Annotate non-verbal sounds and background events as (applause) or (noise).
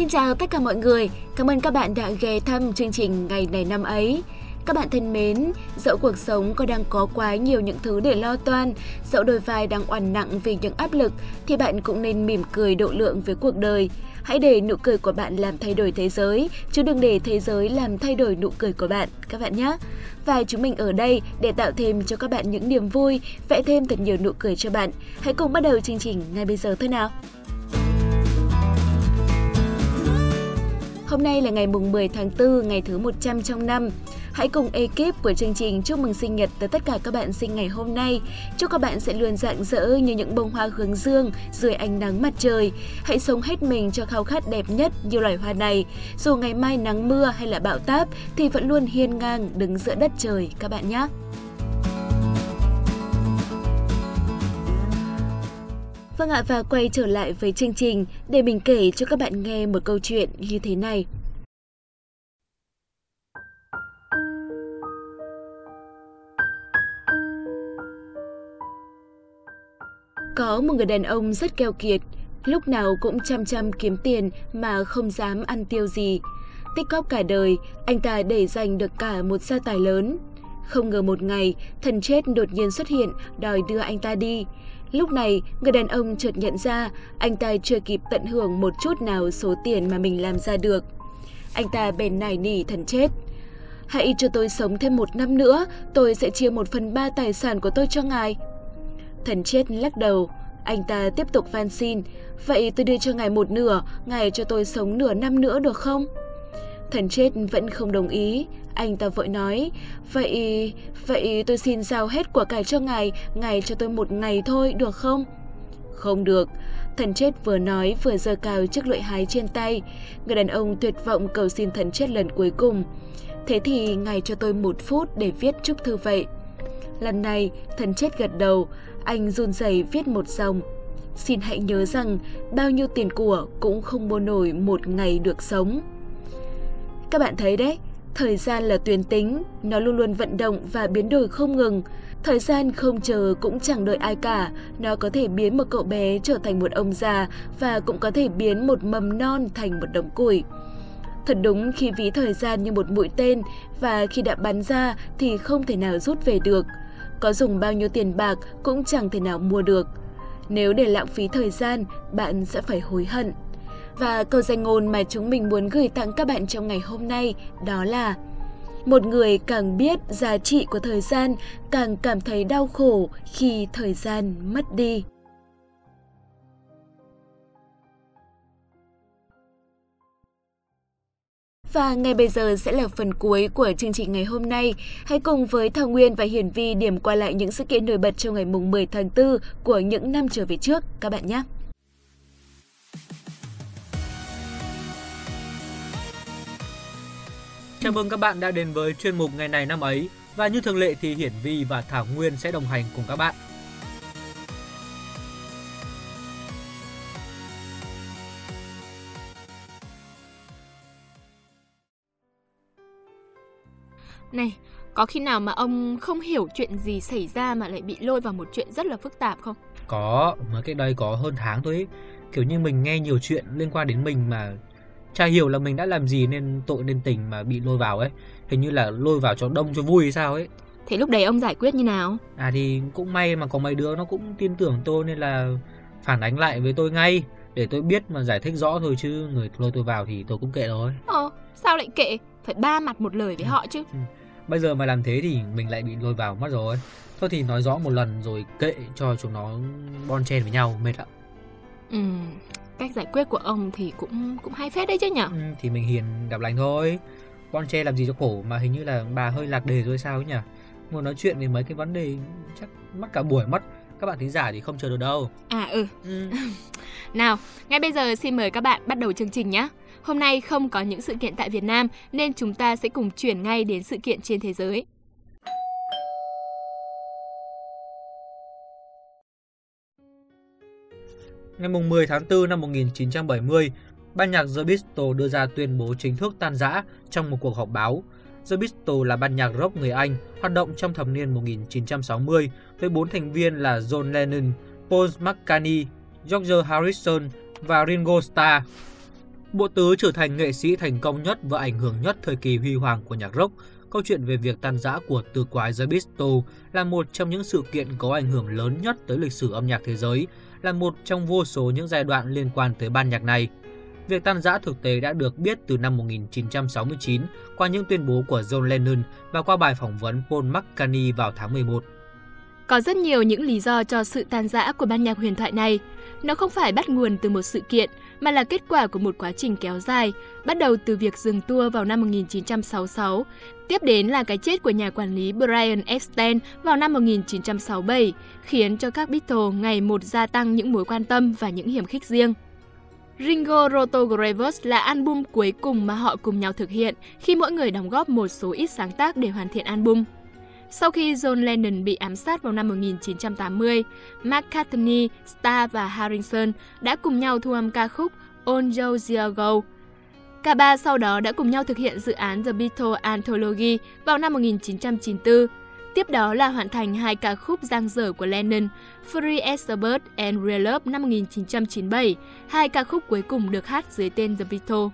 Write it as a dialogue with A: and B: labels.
A: Xin chào tất cả mọi người, cảm ơn các bạn đã ghé thăm chương trình ngày này năm ấy. Các bạn thân mến, dẫu cuộc sống có đang có quá nhiều những thứ để lo toan, dẫu đôi vai đang oằn nặng vì những áp lực, thì bạn cũng nên mỉm cười độ lượng với cuộc đời. Hãy để nụ cười của bạn làm thay đổi thế giới, chứ đừng để thế giới làm thay đổi nụ cười của bạn, các bạn nhé. Và chúng mình ở đây để tạo thêm cho các bạn những niềm vui, vẽ thêm thật nhiều nụ cười cho bạn. Hãy cùng bắt đầu chương trình ngay bây giờ thôi nào. Hôm nay là ngày mùng 10 tháng 4, ngày thứ 100 trong năm. Hãy cùng ekip của chương trình chúc mừng sinh nhật tới tất cả các bạn sinh ngày hôm nay. Chúc các bạn sẽ luôn rạng rỡ như những bông hoa hướng dương dưới ánh nắng mặt trời. Hãy sống hết mình cho khao khát đẹp nhất như loài hoa này. Dù ngày mai nắng mưa hay là bão táp thì vẫn luôn hiên ngang đứng giữa đất trời các bạn nhé. Vâng ạ, và quay trở lại với chương trình để mình kể cho các bạn nghe một câu chuyện như thế này. Có một người đàn ông rất keo kiệt, lúc nào cũng chăm chăm kiếm tiền mà không dám ăn tiêu gì. Tích cóp cả đời, anh ta để dành được cả một gia tài lớn. Không ngờ một ngày, thần chết đột nhiên xuất hiện đòi đưa anh ta đi. Lúc này, người đàn ông chợt nhận ra anh ta chưa kịp tận hưởng một chút nào số tiền mà mình làm ra được. Anh ta bèn nài nỉ thần chết. Hãy cho tôi sống thêm một năm nữa, tôi sẽ chia một phần ba tài sản của tôi cho ngài. Thần chết lắc đầu, anh ta tiếp tục van xin, vậy tôi đưa cho ngài một nửa, ngài cho tôi sống nửa năm nữa được không? Thần chết vẫn không đồng ý, anh ta vội nói, vậy, vậy tôi xin giao hết của cải cho ngài, ngài cho tôi một ngày thôi, được không? Không được, thần chết vừa nói vừa giơ cao chiếc lưỡi hái trên tay. Người đàn ông tuyệt vọng cầu xin thần chết lần cuối cùng. Thế thì ngài cho tôi một phút để viết chúc thư vậy. Lần này, thần chết gật đầu, anh run rẩy viết một dòng. Xin hãy nhớ rằng bao nhiêu tiền của cũng không mua nổi một ngày được sống. Các bạn thấy đấy, thời gian là tuyến tính, nó luôn luôn vận động và biến đổi không ngừng. Thời gian không chờ cũng chẳng đợi ai cả, nó có thể biến một cậu bé trở thành một ông già và cũng có thể biến một mầm non thành một đống củi. Thật đúng khi ví thời gian như một mũi tên và khi đã bắn ra thì không thể nào rút về được có dùng bao nhiêu tiền bạc cũng chẳng thể nào mua được. Nếu để lãng phí thời gian, bạn sẽ phải hối hận. Và câu danh ngôn mà chúng mình muốn gửi tặng các bạn trong ngày hôm nay đó là, một người càng biết giá trị của thời gian, càng cảm thấy đau khổ khi thời gian mất đi. Và ngay bây giờ sẽ là phần cuối của chương trình ngày hôm nay. Hãy cùng với Thảo Nguyên và Hiển Vi điểm qua lại những sự kiện nổi bật trong ngày mùng 10 tháng 4 của những năm trở về trước, các bạn nhé.
B: Chào mừng các bạn đã đến với chuyên mục ngày này năm ấy và như thường lệ thì Hiển Vi và Thảo Nguyên sẽ đồng hành cùng các bạn.
C: Này, có khi nào mà ông không hiểu chuyện gì xảy ra mà lại bị lôi vào một chuyện rất là phức tạp không?
B: Có, mới cái đây có hơn tháng thôi ấy. Kiểu như mình nghe nhiều chuyện liên quan đến mình mà chả hiểu là mình đã làm gì nên tội nên tình mà bị lôi vào ấy. Hình như là lôi vào cho đông cho vui hay sao ấy.
C: Thế lúc đấy ông giải quyết như nào?
B: À thì cũng may mà có mấy đứa nó cũng tin tưởng tôi nên là phản ánh lại với tôi ngay để tôi biết mà giải thích rõ thôi chứ người lôi tôi vào thì tôi cũng kệ rồi.
C: Ờ, sao lại kệ? Phải ba mặt một lời với
B: ừ.
C: họ chứ.
B: Ừ. Bây giờ mà làm thế thì mình lại bị lôi vào mất rồi. Thôi thì nói rõ một lần rồi kệ cho chúng nó bon chen với nhau mệt ạ.
C: Ừ, cách giải quyết của ông thì cũng cũng hay phết đấy chứ nhỉ?
B: Ừ, thì mình hiền gặp lành thôi. Bon chen làm gì cho khổ mà hình như là bà hơi lạc đề rồi sao ấy nhỉ? Ngồi nói chuyện về mấy cái vấn đề chắc mất cả buổi mất. Các bạn thính giả thì không chờ được đâu.
C: À ừ. ừ. (laughs) Nào, ngay bây giờ xin mời các bạn bắt đầu chương trình nhé. Hôm nay không có những sự kiện tại Việt Nam nên chúng ta sẽ cùng chuyển ngay đến sự kiện trên thế giới.
B: Ngày 10 tháng 4 năm 1970, ban nhạc The Beatles đưa ra tuyên bố chính thức tan rã trong một cuộc họp báo. The Beatles là ban nhạc rock người Anh hoạt động trong thập niên 1960 với bốn thành viên là John Lennon, Paul McCartney, George Harrison và Ringo Starr. Bộ Tứ trở thành nghệ sĩ thành công nhất và ảnh hưởng nhất thời kỳ huy hoàng của nhạc rock. Câu chuyện về việc tan rã của Từ quái The Beatles là một trong những sự kiện có ảnh hưởng lớn nhất tới lịch sử âm nhạc thế giới, là một trong vô số những giai đoạn liên quan tới ban nhạc này. Việc tan rã thực tế đã được biết từ năm 1969 qua những tuyên bố của John Lennon và qua bài phỏng vấn Paul McCartney vào tháng 11.
C: Có rất nhiều những lý do cho sự tan rã của ban nhạc huyền thoại này. Nó không phải bắt nguồn từ một sự kiện, mà là kết quả của một quá trình kéo dài, bắt đầu từ việc dừng tour vào năm 1966, tiếp đến là cái chết của nhà quản lý Brian Epstein vào năm 1967, khiến cho các Beatles ngày một gia tăng những mối quan tâm và những hiểm khích riêng. Ringo Rotogravers là album cuối cùng mà họ cùng nhau thực hiện khi mỗi người đóng góp một số ít sáng tác để hoàn thiện album. Sau khi John Lennon bị ám sát vào năm 1980, McCartney, Starr và Harrison đã cùng nhau thu âm ca khúc On Your Go. Cả ba sau đó đã cùng nhau thực hiện dự án The Beatles Anthology vào năm 1994. Tiếp đó là hoàn thành hai ca khúc giang dở của Lennon, Free as a Bird and Real Love năm 1997, hai ca khúc cuối cùng được hát dưới tên The Beatles.